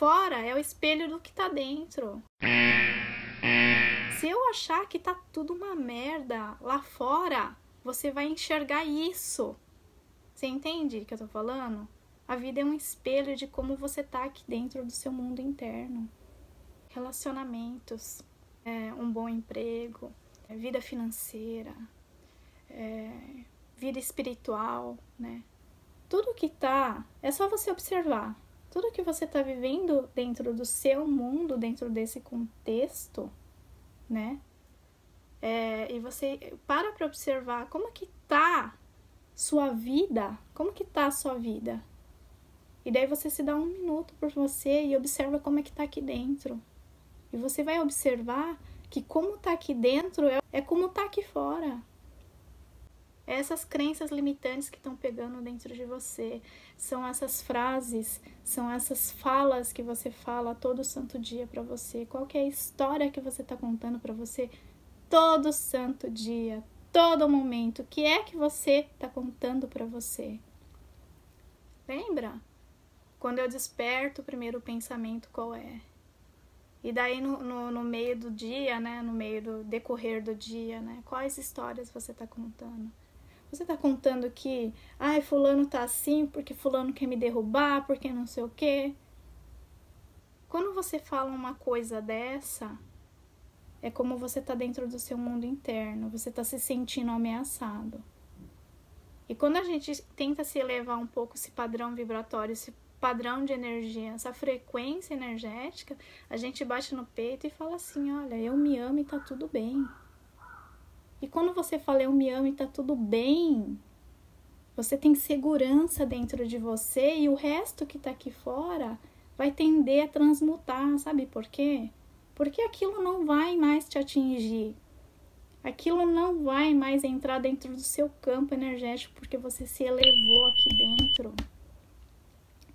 fora é o espelho do que tá dentro. Se eu achar que tá tudo uma merda lá fora, você vai enxergar isso. Você entende o que eu tô falando? A vida é um espelho de como você tá aqui dentro do seu mundo interno. Relacionamentos, é, um bom emprego, é, vida financeira, é, vida espiritual, né? Tudo que tá, é só você observar. Tudo que você tá vivendo dentro do seu mundo, dentro desse contexto, né? É, e você para para observar como que tá sua vida, como que tá a sua vida, e daí você se dá um minuto por você e observa como é que tá aqui dentro. E você vai observar que como tá aqui dentro é, é como tá aqui fora. Essas crenças limitantes que estão pegando dentro de você. São essas frases, são essas falas que você fala todo santo dia para você. Qual é a história que você tá contando para você todo santo dia, todo momento? O que é que você tá contando para você? Lembra? Quando eu desperto, o primeiro pensamento qual é? E daí no, no, no, meio do dia, né? No meio do decorrer do dia, né? Quais histórias você está contando? Você está contando que, ai, fulano tá assim porque fulano quer me derrubar, porque não sei o quê. Quando você fala uma coisa dessa, é como você tá dentro do seu mundo interno, você tá se sentindo ameaçado. E quando a gente tenta se elevar um pouco esse padrão vibratório, esse padrão de energia, essa frequência energética, a gente bate no peito e fala assim: olha, eu me amo e tá tudo bem. E quando você fala eu me amo e tá tudo bem, você tem segurança dentro de você e o resto que tá aqui fora vai tender a transmutar, sabe por quê? Porque aquilo não vai mais te atingir. Aquilo não vai mais entrar dentro do seu campo energético porque você se elevou aqui dentro.